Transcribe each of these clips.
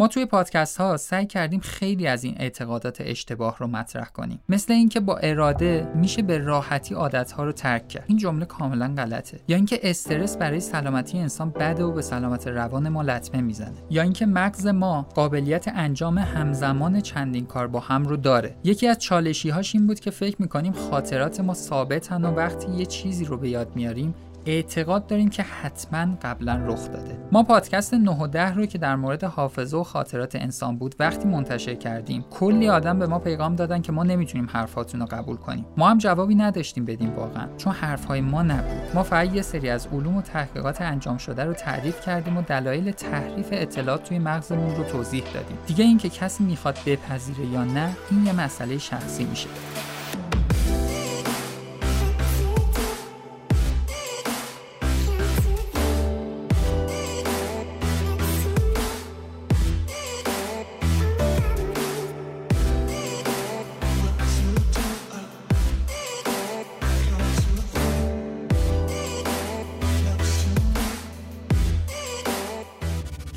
ما توی پادکست ها سعی کردیم خیلی از این اعتقادات اشتباه رو مطرح کنیم. مثل اینکه با اراده میشه به راحتی عادت ها رو ترک کرد. این جمله کاملا غلطه. یا اینکه استرس برای سلامتی انسان بده و به سلامت روان ما لطمه می‌زنه. یا اینکه مغز ما قابلیت انجام همزمان چندین کار با هم رو داره. یکی از چالشی هاش این بود که فکر می‌کنیم خاطرات ما ثابتن و وقتی یه چیزی رو به یاد میاریم اعتقاد داریم که حتما قبلا رخ داده. ما پادکست 9 و 10 رو که در مورد حافظه و خاطرات انسان بود وقتی منتشر کردیم کلی آدم به ما پیغام دادن که ما نمی‌تونیم حرفاتون رو قبول کنیم. ما هم جوابی نداشتیم بدیم واقعا. چون حرفهای ما نبود. ما فقط یه سری از علوم و تحقیقات انجام شده رو تعریف کردیم و دلایل تحریف اطلاعات توی مغزمون رو توضیح دادیم. دیگه اینکه کسی می‌خواد بپذیره یا نه این یه مسئله شخصی میشه.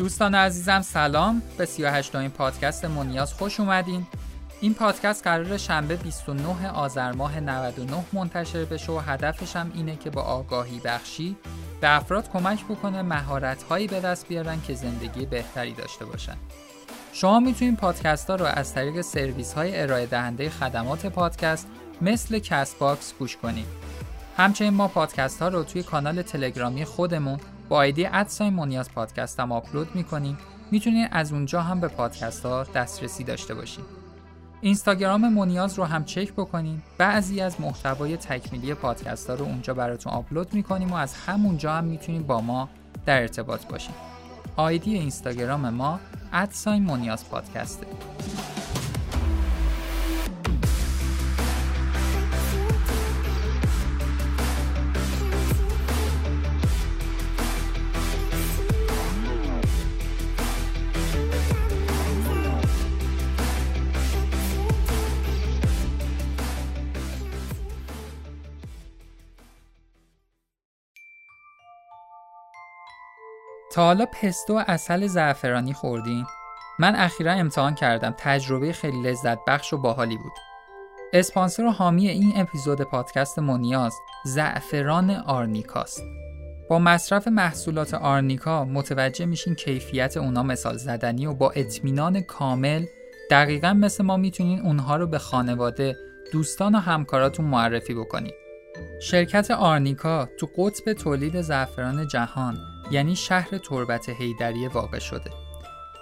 دوستان عزیزم سلام. به 38 امین پادکست مونیاز خوش اومدین. این پادکست قرار شنبه 29 آذر ماه 99 منتشر بشه و هدفش هم اینه که با آگاهی بخشی به افراد کمک بکنه مهارت هایی به دست بیارن که زندگی بهتری داشته باشن. شما می‌تونید پادکست ها رو از طریق سرویس های ارائه دهنده خدمات پادکست مثل Castbox گوش کنید. همچنین ما پادکست ها رو توی کانال تلگرامی خودمون آیدی ادساین مونیاز پادکست هم آپلود می‌کنیم می‌تونید از اونجا هم به پادکست ها دسترسی داشته باشید اینستاگرام مونیاز رو هم چک بکنین. بعضی از محتوای تکمیلی پادکست ها رو اونجا براتون آپلود می‌کنیم و از همونجا هم می‌تونید با ما در ارتباط باشین. آیدی اینستاگرام ما ادساین مونیاز پادکسته. تا حالا پستو و اصل زعفرانی خوردین؟ من اخیرا امتحان کردم. تجربه خیلی لذت بخش و باحالی بود. اسپانسر و حامی این اپیزود پادکست مونیاز زعفران آرنیکاست. با مصرف محصولات آرنیکا متوجه میشین کیفیت اونا مثال زدنی و با اطمینان کامل دقیقا مثل ما می‌تونین اونها رو به خانواده دوستان و همکاراتون معرفی بکنید شرکت آرنیکا تو قطب تولید زعفران جهان یعنی شهر تربت هیدری واقع شده.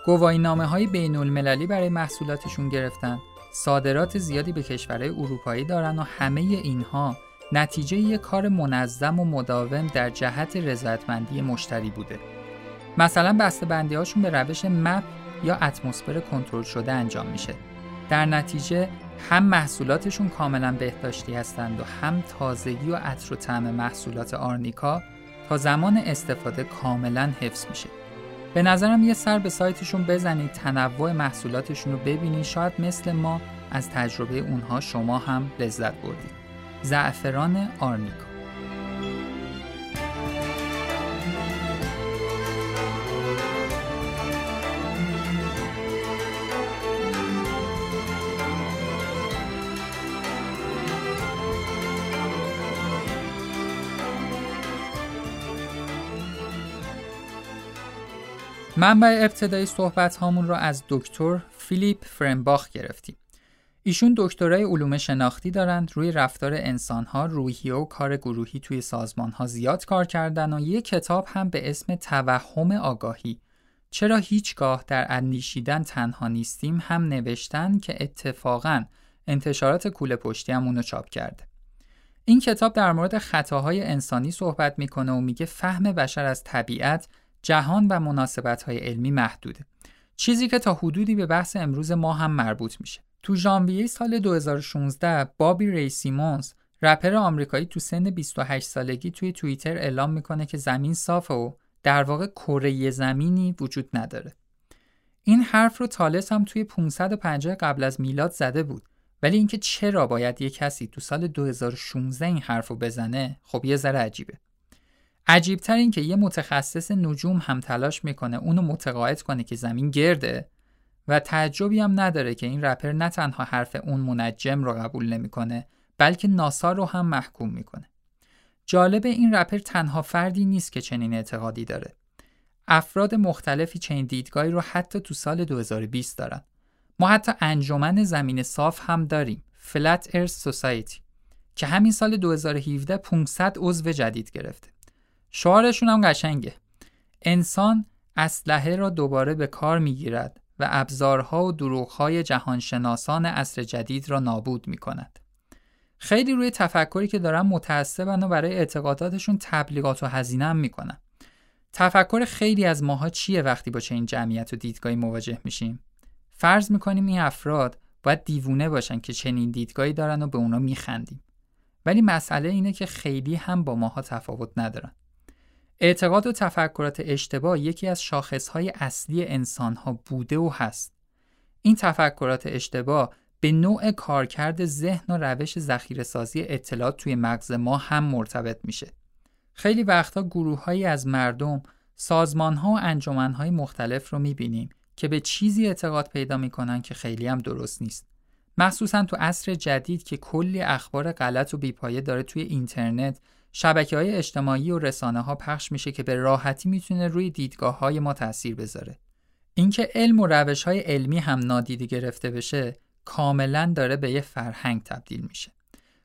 گواهی نامه های بین المللی برای محصولاتشون گرفتن، صادرات زیادی به کشورهای اروپایی دارن و همه اینها نتیجه یک کار منظم و مداوم در جهت رضایتمندی مشتری بوده. مثلا بسته بندی هاشون به روش مپ یا اتمسفر کنترل شده انجام میشه. در نتیجه هم محصولاتشون کاملا بهداشتی هستند و هم تازگی و عطر و طعم محصولات آرنیکا زمان استفاده کاملا حفظ میشه. به نظرم یه سر به سایتشون بزنید تنوع محصولاتشون رو ببینید شاید مثل ما از تجربه اونها شما هم لذت بردید زعفران آرنیکا. منبع ابتدایی صحبت هامون رو از دکتر فیلیپ فرنباخ گرفتیم. ایشون دکترای علوم شناختی دارند روی رفتار انسانها روحیه و کار گروهی توی سازمانها زیاد کار کردن و یک کتاب هم به اسم توهم آگاهی چرا هیچگاه در اندیشیدن تنها نیستیم هم نوشتن که اتفاقا انتشارات کوله پشتی هم اونو چاپ کرده. این کتاب در مورد خطاهای انسانی صحبت می‌کنه و میگه فهم بشر از طبیعت جهان و مناسبت های علمی محدوده. چیزی که تا حدودی به بحث امروز ما هم مربوط میشه. تو ژانویه سال 2016 بابی ری سیمونز رپر آمریکایی تو سن 28 سالگی توی توییتر اعلام می‌کنه که زمین صافه و در واقع کره زمینی وجود نداره. این حرف رو تالس هم توی 550 قبل از میلاد زده بود. ولی اینکه چرا باید یه کسی تو سال 2016 این حرف رو بزنه خب یه ذره عجیبه. عجیبتر این که یه متخصص نجوم هم تلاش می‌کنه اونو متقاعد کنه که زمین گرده و تعجبی هم نداره که این رپر نه تنها حرف اون منجم رو قبول نمی‌کنه بلکه ناسا رو هم محکوم می‌کنه. جالب این رپر تنها فردی نیست که چنین اعتقادی داره. افراد مختلفی چنین دیدگاهی رو حتی تو سال 2020 دارن. ما حتی انجمن زمین صاف هم داریم. فلت ارث سوسایتی که همین سال 2017 500 عضو جدید گرفته. شعارشون هم قشنگه. انسان اسلحه را دوباره به کار می‌گیرد و ابزارها و دروغهای جهانشناسان عصر جدید را نابود می کند. خیلی روی تفکری که دارن متعصبن و برای اعتقاداتشون تبلیغات و هزینه هم می‌کنن. تفکر خیلی از ماها چیه وقتی با چنین جمعیت و دیدگاهی مواجه میشیم؟ فرض می‌کنیم این افراد باید دیوونه باشن که چنین دیدگاهی دارن و به اونا میخندیم. ولی مسئله اینه که خیلی هم با ماها تفاوت ندارن. اعتقاد و تفکرات اشتباه یکی از شاخصهای اصلی انسانها بوده و هست. این تفکرات اشتباه به نوع کارکرد ذهن و روش ذخیره سازی اطلاعات توی مغز ما هم مرتبط میشه. خیلی وقتا گروههایی از مردم سازمانها و انجمنهای مختلف رو می‌بینیم که به چیزی اعتقاد پیدا می‌کنن که خیلی هم درست نیست. مخصوصا تو عصر جدید که کلی اخبار غلط و بیپایه داره توی اینترنت شبکه های اجتماعی و رسانه ها پخش میشه که به راحتی می‌تونه روی دیدگاه های ما تاثیر بذاره. اینکه علم و روش های علمی هم نادیده گرفته بشه کاملا داره به یه فرهنگ تبدیل میشه.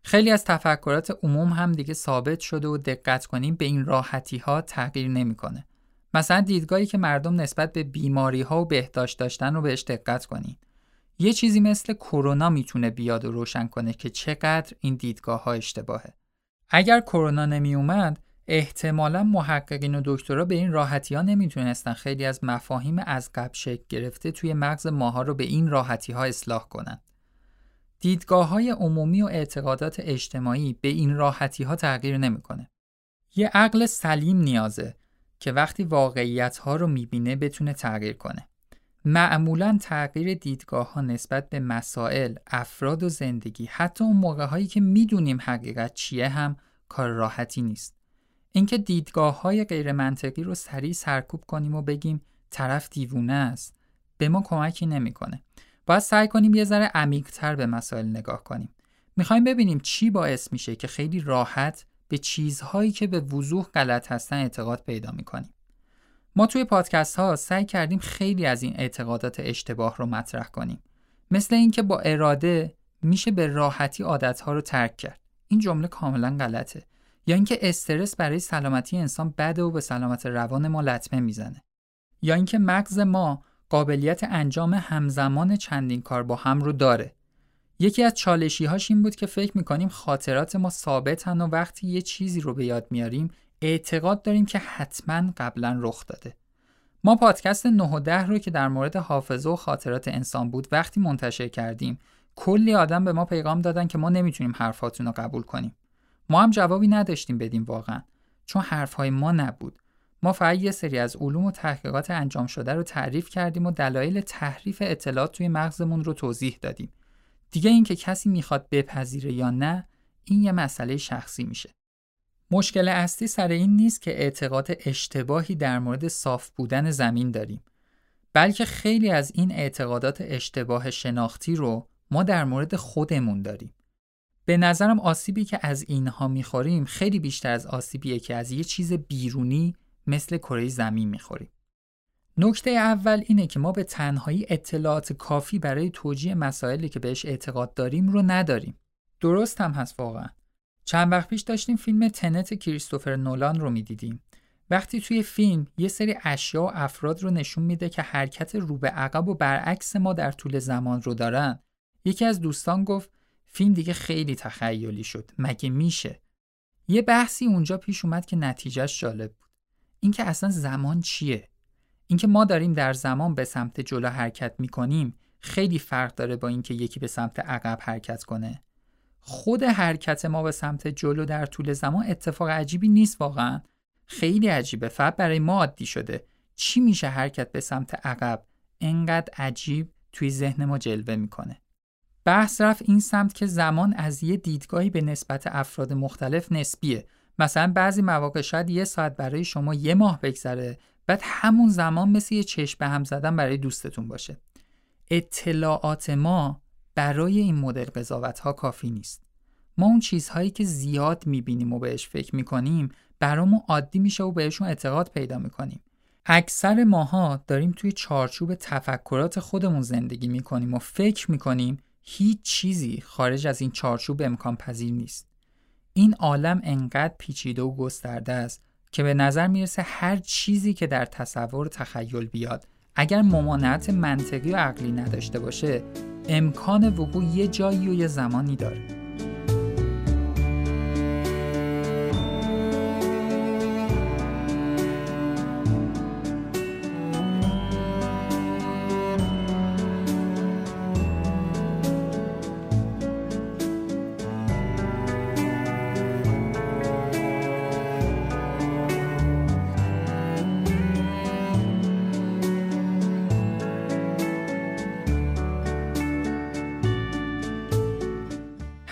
خیلی از تفکرات عموم هم دیگه ثابت شده و دقت کنیم به این راحتی ها تغییر نمی‌کنه. مثلا دیدگاهی که مردم نسبت به بیماری ها و بهداشت داشتن رو بهش دقت کنین. یه چیزی مثل کرونا می‌تونه بیاد و روشن کنه که چقدر این دیدگاه ها اشتباهه. اگر کرونا نمی اومد احتمالا محققین و دکترها به این راحتی ها نمی‌تونستن خیلی از مفاهیم از قبل شکل گرفته توی مغز ماها رو به این راحتی ها اصلاح کنند. دیدگاه های عمومی و اعتقادات اجتماعی به این راحتی ها تغییر نمی‌کنه. یه عقل سلیم نیازه که وقتی واقعیت ها رو می‌بینه بتونه تغییر کنه. معمولا تغییر دیدگاه ها نسبت به مسائل، افراد و زندگی حتی اون موقع هایی که می‌دونیم حقیقت چیه هم کار راحتی نیست. اینکه دیدگاه های غیر منطقی رو سریع سرکوب کنیم و بگیم طرف دیوونه است به ما کمکی نمی‌کنه. باید سعی کنیم یه ذره عمیق‌تر به مسائل نگاه کنیم. می‌خوایم ببینیم چی باعث میشه که خیلی راحت به چیزهایی که به وضوح غلط هستن اعتقاد پیدا می‌کنیم. ما توی پادکست ها سعی کردیم خیلی از این اعتقادات اشتباه رو مطرح کنیم. مثل اینکه با اراده میشه به راحتی عادت ها رو ترک کرد. این جمله کاملا غلطه. یا اینکه استرس برای سلامتی انسان بده و به سلامت روان ما لطمه می‌زنه. یا اینکه مغز ما قابلیت انجام همزمان چندین کار با هم رو داره. یکی از چالشی هاش این بود که فکر می‌کنیم خاطرات ما ثابتن و وقتی یه چیزی رو به یاد میاریم اعتقاد داریم که حتما قبلا رخ داده. ما پادکست 9 و 10 رو که در مورد حافظه و خاطرات انسان بود وقتی منتشر کردیم کلی آدم به ما پیغام دادن که ما نمی‌تونیم حرفاتون رو قبول کنیم. ما هم جوابی نداشتیم بدیم واقعا چون حرفهای ما نبود. ما فقط یه سری از علوم و تحقیقات انجام شده رو تعریف کردیم و دلایل تحریف اطلاعات توی مغزمون رو توضیح دادیم. دیگه اینکه کسی می‌خواد بپذیره یا نه این یه مسئله شخصی میشه. مشکل اصلی سر این نیست که اعتقاد اشتباهی در مورد صاف بودن زمین داریم بلکه خیلی از این اعتقادات اشتباه شناختی رو ما در مورد خودمون داریم. به نظرم آسیبی که از اینها می‌خوریم خیلی بیشتر از آسیبیه که از یه چیز بیرونی مثل کره زمین می‌خوریم. نکته اول اینه که ما به تنهایی اطلاعات کافی برای توجیه مسائلی که بهش اعتقاد داریم رو نداریم. درست هم هست واقعا. چند وقت پیش داشتیم فیلم تنت کریستوفر نولان رو می‌دیدیم. وقتی توی فیلم یه سری اشیا و افراد رو نشون میده که حرکت رو به عقب و برعکس ما در طول زمان رو دارن یکی از دوستان گفت فیلم دیگه خیلی تخیلی شد مگه میشه؟ یه بحثی اونجا پیش اومد که نتیجهش جالب بود. اینکه اصلا زمان چیه؟ اینکه ما داریم در زمان به سمت جلو حرکت می‌کنیم خیلی فرق داره با اینکه یکی به سمت عقب حرکت کنه. خود حرکت ما به سمت جلو در طول زمان اتفاق عجیبی نیست واقعا. خیلی عجیبه. فقط برای ما عادی شده. چی میشه حرکت به سمت عقب انقدر عجیب توی ذهن ما جلوه می‌کنه؟ بحث رفت این سمت که زمان از یه دیدگاهی به نسبت افراد مختلف نسبیه. مثلا بعضی مواقع شاید یه ساعت برای شما یه ماه بگذره. بعد همون زمان مثل یه چشم به هم زدن برای دوستتون باشه. اطلاعات ما برای این مدل قضاوت ها کافی نیست. ما اون چیزهایی که زیاد می‌بینیم و بهش فکر می‌کنیم برامون عادی میشه و بهشون اعتقاد پیدا می‌کنیم. اکثر ماها داریم توی چارچوب تفکرات خودمون زندگی می‌کنیم و فکر می‌کنیم هیچ چیزی خارج از این چارچوب امکان پذیر نیست. این عالم انقدر پیچیده و گسترده است که به نظر می‌رسه هر چیزی که در تصور تخیل بیاد اگر ممانعت منطقی و عقلی نداشته باشه امکان وقوع یه جایی و یه زمانی داره.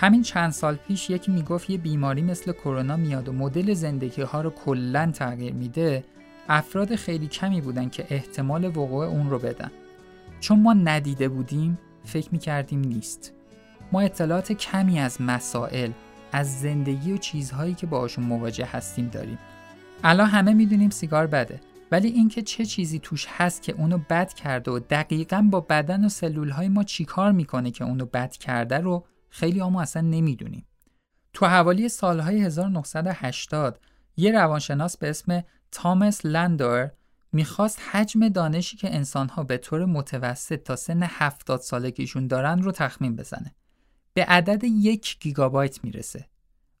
همین چند سال پیش یکی می‌گفت یه بیماری مثل کرونا میاد و مدل زندگی ها رو کلا تغییر میده افراد خیلی کمی بودن که احتمال وقوع اون رو بدن. چون ما ندیده بودیم فکر می‌کردیم نیست. ما اطلاعات کمی از مسائل از زندگی و چیزهایی که باشون مواجه هستیم داریم. الان همه می‌دونیم سیگار بده ولی اینکه چه چیزی توش هست که اونو بد کرده و دقیقا با بدن و سلول های ما چیکار می‌کنه که اونو بد کرده رو خیلی ما اصلا نمی‌دونیم. تو حوالی سالهای 1980 یه روانشناس به اسم تامس لندور می‌خواست حجم دانشی که انسانها به طور متوسط تا سن 70 سالگیشون دارن رو تخمین بزنه. به عدد یک گیگابایت می‌رسه.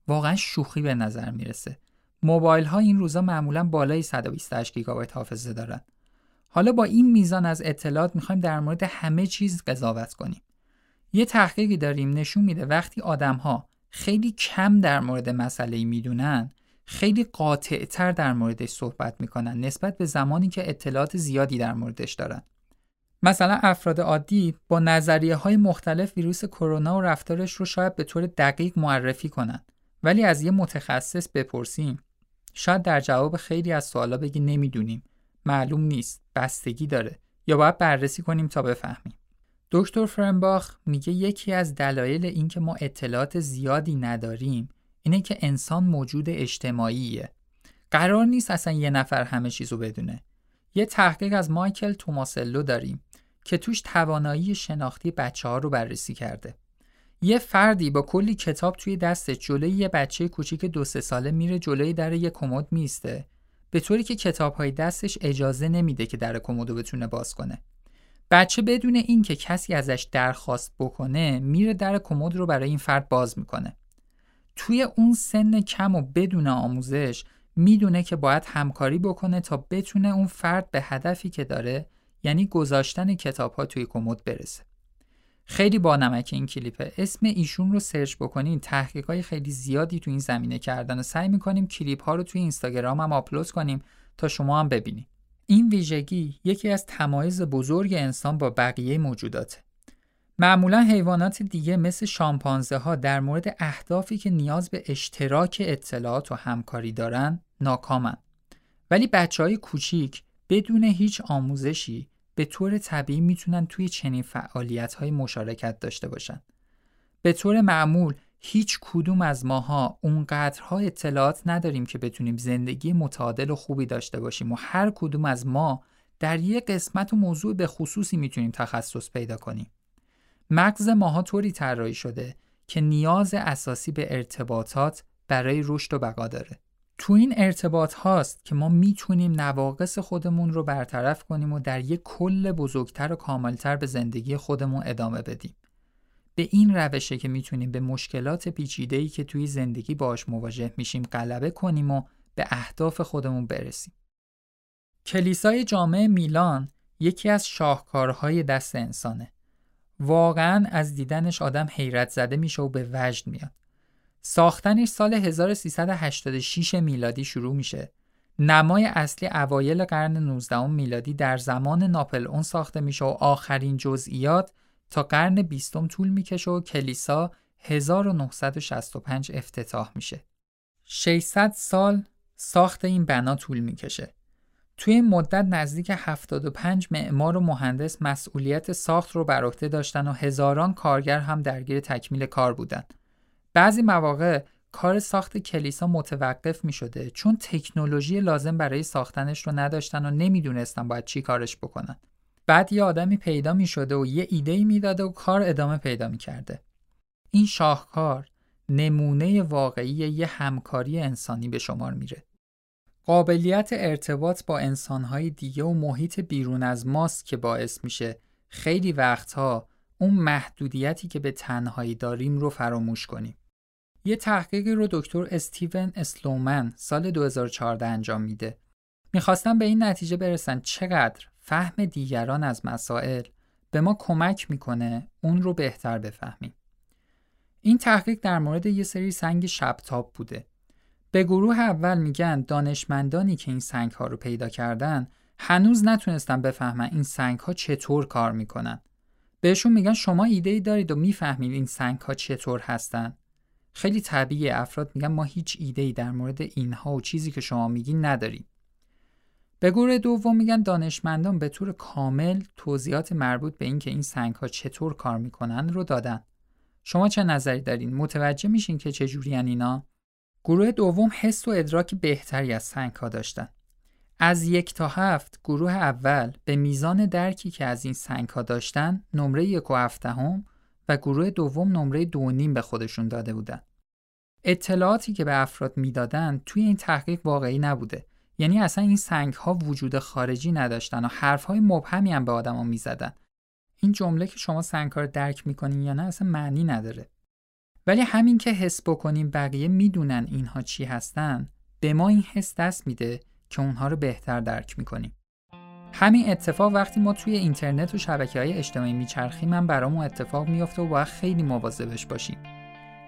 واقعا شوخی به نظر می‌رسه. موبایل ها این روزا معمولا بالای 128 گیگابایت حافظه دارن. حالا با این میزان از اطلاعات می‌خوایم در مورد همه چیز قضاوت کنیم. یه تحقیقی داریم نشون میده وقتی آدم ها خیلی کم در مورد مسئله می‌دونن خیلی قاطعتر در موردش صحبت می‌کنن نسبت به زمانی که اطلاعات زیادی در موردش دارن. مثلا افراد عادی با نظریه های مختلف ویروس کرونا و رفتارش رو شاید به طور دقیق معرفی کنن. ولی از یه متخصص بپرسیم. شاید در جواب خیلی از سوالا بگی نمی‌دونیم. معلوم نیست. بستگی داره. یا باید بررسی کنیم تا بفهمیم. دکتر فرنباخ میگه یکی از دلایل اینکه ما اطلاعات زیادی نداریم اینه که انسان موجود اجتماعیه. قرار نیست اصلا یه نفر همه چیزو بدونه. یه تحقیق از مایکل توماسلو داریم که توش توانایی شناختی بچه ها رو بررسی کرده. یه فردی با کلی کتاب توی دستش جلوی یه بچه کوچیک دو سه ساله میره جلوی در یه کمد میسته به طوری که کتاب های دستش اجازه نمیده که در کمدو بتونه باز کنه. بچه بدون اینکه کسی ازش درخواست بکنه میره در کمد رو برای این فرد باز می‌کنه. توی اون سن کم و بدون آموزش می‌دونه که باید همکاری بکنه تا بتونه اون فرد به هدفی که داره یعنی گذاشتن کتاب ها توی کمد برسه. خیلی با نمک این کلیپه اسم ایشون رو سرچ بکنین. تحقیق های خیلی زیادی تو این زمینه کردن و سعی می‌کنیم کلیپ ها رو توی اینستاگرام هم آپلود کنیم تا شما هم ببینید این ویژگی یکی از تمایز بزرگ انسان با بقیه موجوداته. معمولا حیوانات دیگه مثل شامپانزه ها در مورد اهدافی که نیاز به اشتراک اطلاعات و همکاری دارن ناکامن. ولی بچه های کوچیک بدون هیچ آموزشی به طور طبیعی می‌تونن توی چنین فعالیت های مشارکت داشته باشن. به طور معمول هیچ کدوم از ماها اونقدرها اطلاعات نداریم که بتونیم زندگی متعادل و خوبی داشته باشیم و هر کدوم از ما در یک قسمت و موضوع به خصوصی می‌تونیم تخصص پیدا کنیم. مغز ماها طوری طراحی شده که نیاز اساسی به ارتباطات برای رشد و بقا داره. تو این ارتباط هاست که ما می‌تونیم نواقص خودمون رو برطرف کنیم و در یک کل بزرگتر و کاملتر به زندگی خودمون ادامه بدیم. به این روشه که می‌تونیم به مشکلات پیچیده‌ای که توی زندگی باش مواجه میشیم غلبه کنیم و به اهداف خودمون برسیم. کلیسای جامع میلان یکی از شاهکارهای دست انسانه. واقعا از دیدنش آدم حیرت زده میشه و به وجد میاد. ساختنش سال 1386 میلادی شروع میشه. نمای اصلی اوایل قرن 19 میلادی در زمان ناپل اون ساخته میشه و آخرین جزئیات تا قرن بیستم طول می‌کشه و کلیسا 1965 افتتاح میشه. 600 سال ساخت این بنا طول می‌کشه. توی این مدت نزدیک 75 معمار و مهندس مسئولیت ساخت رو بر عهده داشتن و هزاران کارگر هم درگیر تکمیل کار بودند. بعضی مواقع کار ساخت کلیسا متوقف می شده چون تکنولوژی لازم برای ساختنش رو نداشتن و نمی‌دونستن باید چی کارش بکنن. بعد یه آدمی پیدا می شده و یه ایده می‌داده و کار ادامه پیدا می کرده. این شاهکار نمونه واقعی یه همکاری انسانی به شمار میره. قابلیت ارتباط با انسانهای دیگه و محیط بیرون از ماست که باعث میشه خیلی وقتها اون محدودیتی که به تنهایی داریم رو فراموش کنیم. یه تحقیقی رو دکتر استیون اسلومن سال 2014 انجام میده. می‌خواستم به این نتیجه برسن چقدر فهم دیگران از مسائل به ما کمک می‌کنه اون رو بهتر بفهمیم. این تحقیق در مورد یه سری سنگ شبتاب بوده. به گروه اول میگن دانشمندانی که این سنگ ها رو پیدا کردن هنوز نتونستن بفهمن این سنگ ها چطور کار می‌کنن. بهشون میگن شما ایده ای دارید و می‌فهمید این سنگ ها چطور هستن. خیلی طبیعی افراد میگن ما هیچ ایده ای در مورد اینها و چیزی که شما میگین نداریم. به گروه دوم میگن دانشمندان به طور کامل توضیحات مربوط به اینکه این سنگ ها چطور کار می‌کنن رو دادن. شما چه نظری دارین؟ متوجه میشین که چه جوری اینا؟ گروه دوم حس و ادراک بهتری از سنگ ها داشتن. از یک تا هفت گروه اول به میزان درکی که از این سنگ ها داشتن نمره یک و هفتهم و گروه دوم نمره دو نیم به خودشون داده بودن. اطلاعاتی که به افراد می‌دادن توی این تحقیق واقعی نبوده. یعنی اصلا این سنگ ها وجود خارجی نداشتن و حرف های مبهمی هم به آدما می‌زدن. این جمله که شما سنگ ها درک می‌کنین یا نه اصلا معنی نداره. ولی همین که حس بکنیم بقیه می‌دونن اینها چی هستن به ما این حس دست میده که اونها رو بهتر درک می‌کنیم. همین اتفاق وقتی ما توی اینترنت و شبکه های اجتماعی میچرخیم من برامون اتفاق میافته و باید خیلی مواظبش باشیم.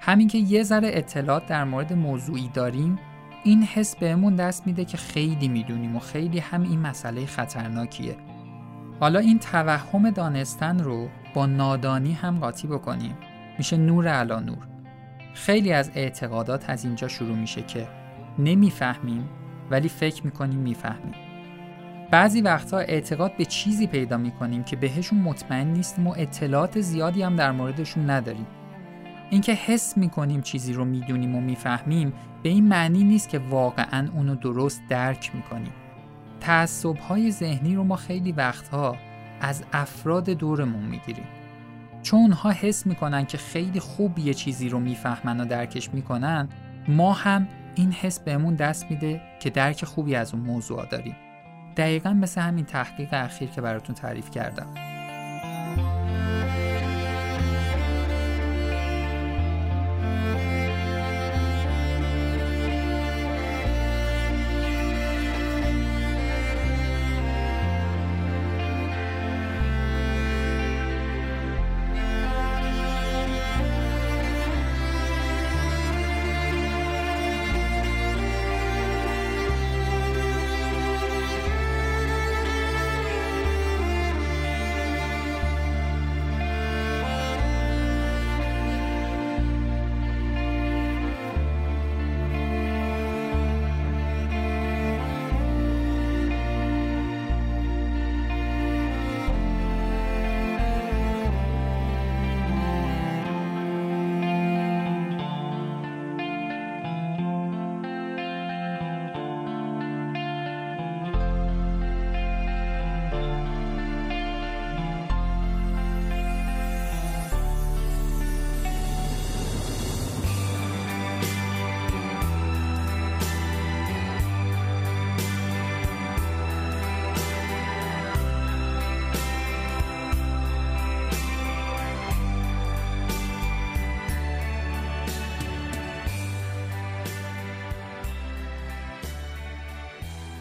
همین که یه ذره اطلاعات در مورد موضوعی داریم این حس بهمون دست میده که خیلی می‌دونیم و خیلی هم این مسئله خطرناکیه. حالا این توهم دانستن رو با نادانی هم قاطی بکنیم. میشه نور علا نور. خیلی از اعتقادات از اینجا شروع میشه که نمی‌فهمیم ولی فکر می‌کنیم می‌فهمیم. بعضی وقتها اعتقاد به چیزی پیدا می‌کنیم که بهشون مطمئن نیستیم و اطلاعات زیادی هم در موردشون نداریم. اینکه حس می‌کنیم چیزی رو می‌دونیم و می‌فهمیم به این معنی نیست که واقعا اونو درست درک می‌کنیم. تعصب های ذهنی رو ما خیلی وقتها از افراد دورمون می‌گیریم. چون اونها حس می‌کنن که خیلی خوب یه چیزی رو می‌فهمن و درکش می‌کنن ما هم این حس بهمون دست میده که درک خوبی از اون موضوع داریم. دقیقا مثل همین تحقیق اخیر که براتون تعریف کردم.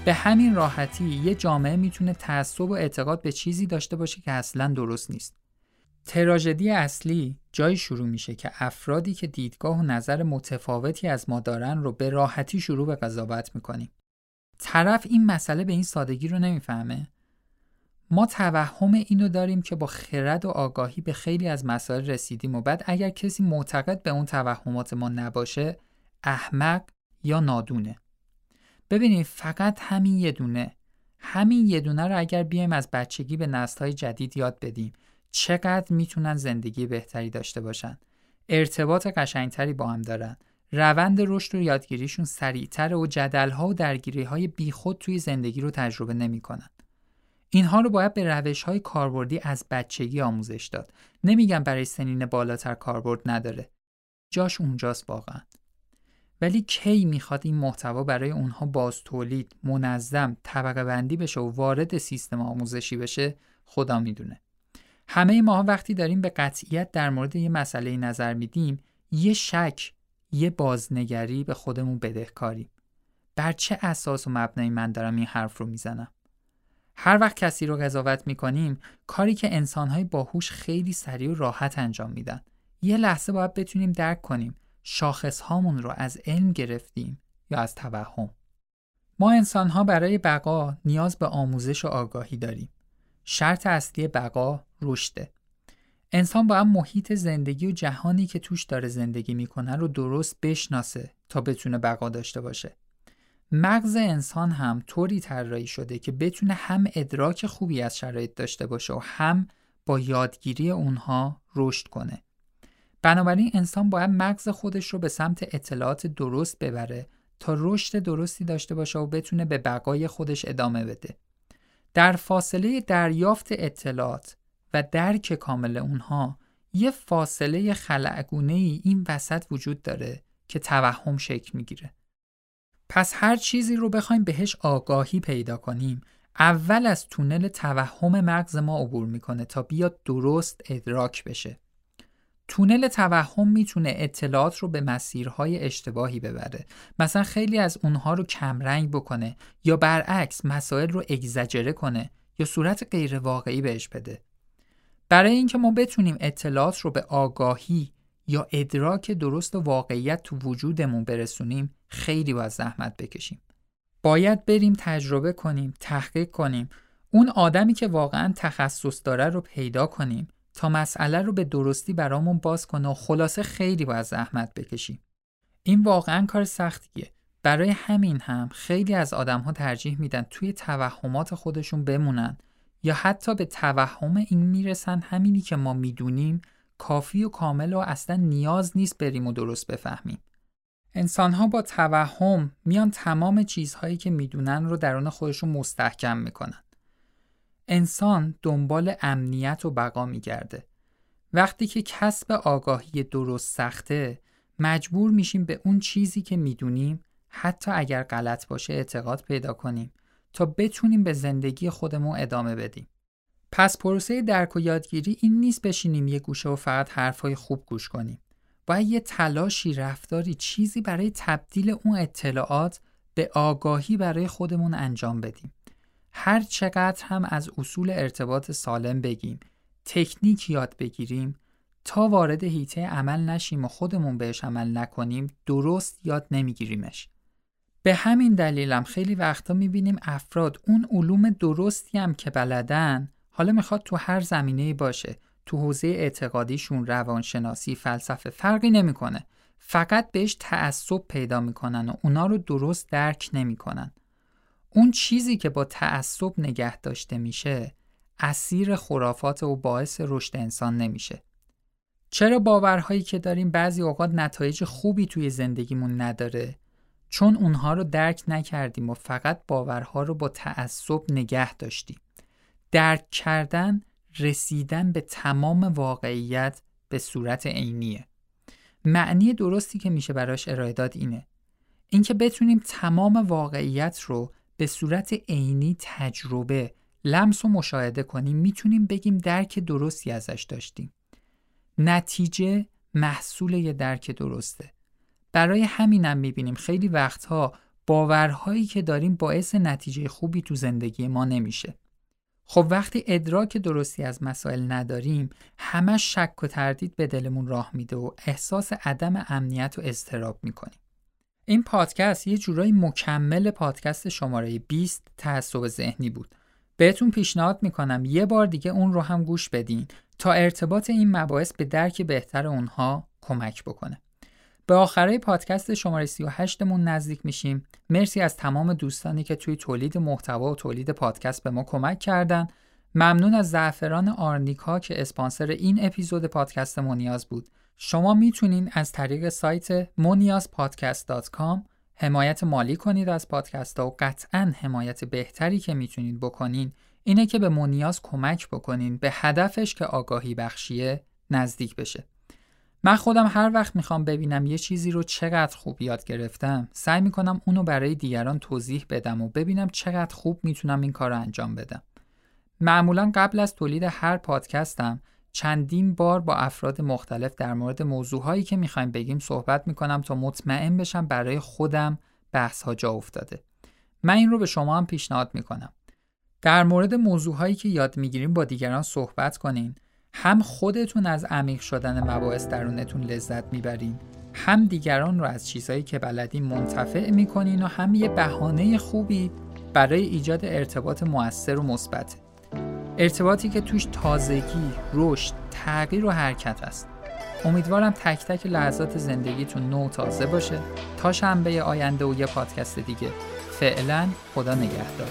به همین راحتی یه جامعه می‌تونه تعصب و اعتقاد به چیزی داشته باشه که اصلا درست نیست. تراژدی اصلی جایی شروع میشه که افرادی که دیدگاه و نظر متفاوتی از ما دارن رو به راحتی شروع به قضاوت می‌کنیم. طرف این مسئله به این سادگی رو نمی‌فهمه. ما توهم اینو داریم که با خرد و آگاهی به خیلی از مسائل رسیدیم و بعد اگر کسی معتقد به اون توهمات ما نباشه احمق یا نادونه. ببینید فقط همین یه دونه همین یه دونه رو اگر بیایم از بچگی به نسل‌های جدید یاد بدیم چقدر می‌تونن زندگی بهتری داشته باشن ارتباط قشنگتری با هم دارن روند رشد و یادگیریشون سریعتر و جدلها و درگیریهای بیخود توی زندگی رو تجربه نمی‌کنن. اینها رو باید به روش های کاربردی از بچگی آموزش داد. نمیگم برای سنین بالاتر کاربرد نداره. جاش اونجاست واقعا. ولی کی می‌خواد این محتوا برای اونها باز تولید، منظم، طبقه بندی بشه و وارد سیستم آموزشی بشه خدا می‌دونه. همه ما وقتی داریم به قطعیت در مورد یه مسئله نظر میدیم یه شک یه بازنگری به خودمون بدهکاریم. بر چه اساس و مبنایی من دارم این حرف رو می‌زنم؟ هر وقت کسی رو قضاوت می‌کنیم کاری که انسانهای باهوش خیلی سریع و راحت انجام میدن. یه لحظه باید بتونیم درک کنیم شاخص هامون رو از علم گرفتیم یا از توهم ما انسانها برای بقا نیاز به آموزش و آگاهی داریم شرط اصلی بقا رشده انسان باید محیط زندگی و جهانی که توش داره زندگی می‌کنه رو درست بشناسه تا بتونه بقا داشته باشه. مغز انسان هم طوری طراحی شده که بتونه هم ادراک خوبی از شرایط داشته باشه و هم با یادگیری اونها رشد کنه. بنابراین انسان باید مغز خودش رو به سمت اطلاعات درست ببره تا رشد درستی داشته باشه و بتونه به بقای خودش ادامه بده. در فاصله دریافت اطلاعات و درک کامل اونها یه فاصله خلعگونه ای این وسط وجود داره که توهم شکل می‌گیره. پس هر چیزی رو بخوایم بهش آگاهی پیدا کنیم اول از تونل توهم مغز ما عبور می‌کنه تا بیاد درست ادراک بشه. تونل توهم می‌تونه اطلاعات رو به مسیرهای اشتباهی ببره. مثلا خیلی از اونها رو کمرنگ بکنه یا برعکس مسائل رو اگزجره کنه یا صورت غیر واقعی بهش بده. برای اینکه ما بتونیم اطلاعات رو به آگاهی یا ادراک درست و واقعیت تو وجودمون برسونیم خیلی باید زحمت بکشیم. باید بریم تجربه کنیم، تحقیق کنیم، اون آدمی که واقعا تخصص داره رو پیدا کنیم تا مسئله رو به درستی برامون باز کنه و خلاصه خیلی باید زحمت بکشیم. این واقعا کار سختیه. برای همین هم خیلی از آدم ها ترجیح میدن توی توهمات خودشون بمونن یا حتی به توهم این می‌رسن همینی که ما می‌دونیم کافی و کامل و اصلا نیاز نیست بریم و درست بفهمیم. انسان ها با توهم میان تمام چیزهایی که می‌دونن رو درون خودشون مستحکم می‌کنن. انسان دنبال امنیت و بقا میگرده. وقتی که کسب آگاهی درست سخته مجبور میشیم به اون چیزی که می‌دونیم حتی اگر غلط باشه اعتقاد پیدا کنیم تا بتونیم به زندگی خودمون ادامه بدیم. پس پروسه درک و یادگیری این نیست بشینیم یه گوشه و فقط حرفای خوب گوش کنیم. باید یه تلاشی رفتاری چیزی برای تبدیل اون اطلاعات به آگاهی برای خودمون انجام بدیم. هر چقدر هم از اصول ارتباط سالم بگیم، تکنیک یاد بگیریم تا وارد هیته عمل نشیم و خودمون بهش عمل نکنیم درست یاد نمیگیریمش. به همین دلیلم خیلی وقتا می‌بینیم افراد اون علوم درستی هم که بلدن حالا می‌خواد تو هر زمینه باشه تو حوزه اعتقادیشون روانشناسی فلسفه فرقی نمی‌کنه فقط بهش تعصب پیدا می‌کنن و اونا رو درست درک نمی‌کنن اون چیزی که با تعصب نگه داشته میشه اسیر خرافات و باعث رشد انسان نمیشه چرا باورهایی که داریم بعضی اوقات نتایج خوبی توی زندگیمون نداره چون اونها رو درک نکردیم و فقط باورها رو با تعصب نگه داشتیم. درک کردن رسیدن به تمام واقعیت به صورت عینیه. معنی درستی که میشه براش ارائه داد اینه. اینکه بتونیم تمام واقعیت رو به صورت عینی تجربه، لمس و مشاهده کنیم می‌تونیم بگیم درک درستی ازش داشتیم. نتیجه محصول یه درک درسته. برای همینم می‌بینیم خیلی وقتها باورهایی که داریم باعث نتیجه خوبی تو زندگی ما نمیشه. خب وقتی ادراک درستی از مسائل نداریم همه شک و تردید به دلمون راه میده و احساس عدم امنیت و اضطراب می‌کنیم. این پادکست یه جورایی مکمل پادکست شماره 20 تعصب ذهنی بود. بهتون پیشنهاد می‌کنم یه بار دیگه اون رو هم گوش بدین تا ارتباط این مباحث به درک بهتر اونها کمک بکنه. به آخره پادکست شماره 38 مون نزدیک میشیم. مرسی از تمام دوستانی که توی تولید محتوا و تولید پادکست به ما کمک کردن. ممنون از زعفران آرنیکا که اسپانسر این اپیزود پادکست مونیاز بود. شما می‌تونین از طریق سایت moniazpodcast.com حمایت مالی کنید از پادکست و قطعا حمایت بهتری که می‌تونید بکنین اینه که به مونیاز کمک بکنین به هدفش که آگاهی بخشیه نزدیک بشه. من خودم هر وقت می‌خوام ببینم یه چیزی رو چقدر خوب یاد گرفتم سعی می‌کنم اونو برای دیگران توضیح بدم و ببینم چقدر خوب می‌تونم این کار رو انجام بدم. معمولا قبل از تولید هر پادکستم چندین بار با افراد مختلف در مورد موضوعهایی که می‌خوایم بگیم صحبت می‌کنم تا مطمئن بشم برای خودم بحث ها جا افتاده. من این رو به شما هم پیشنهاد می‌کنم. در مورد موضوعهایی که یاد می‌گیریم با دیگران صحبت کنین هم خودتون از عمیق شدن مباحث درونتون لذت می‌برین هم دیگران رو از چیزهایی که بلدین منتفع می‌کنین و هم یه بهانه خوبی برای ایجاد ارتباط موثر و مثبت ارتباطی که توش تازگی، رشد، تغییر و حرکت است. امیدوارم تک تک لحظات زندگیتون نو تازه باشه تا شنبه آینده و یه پادکست دیگه. فعلا خدا نگهدار.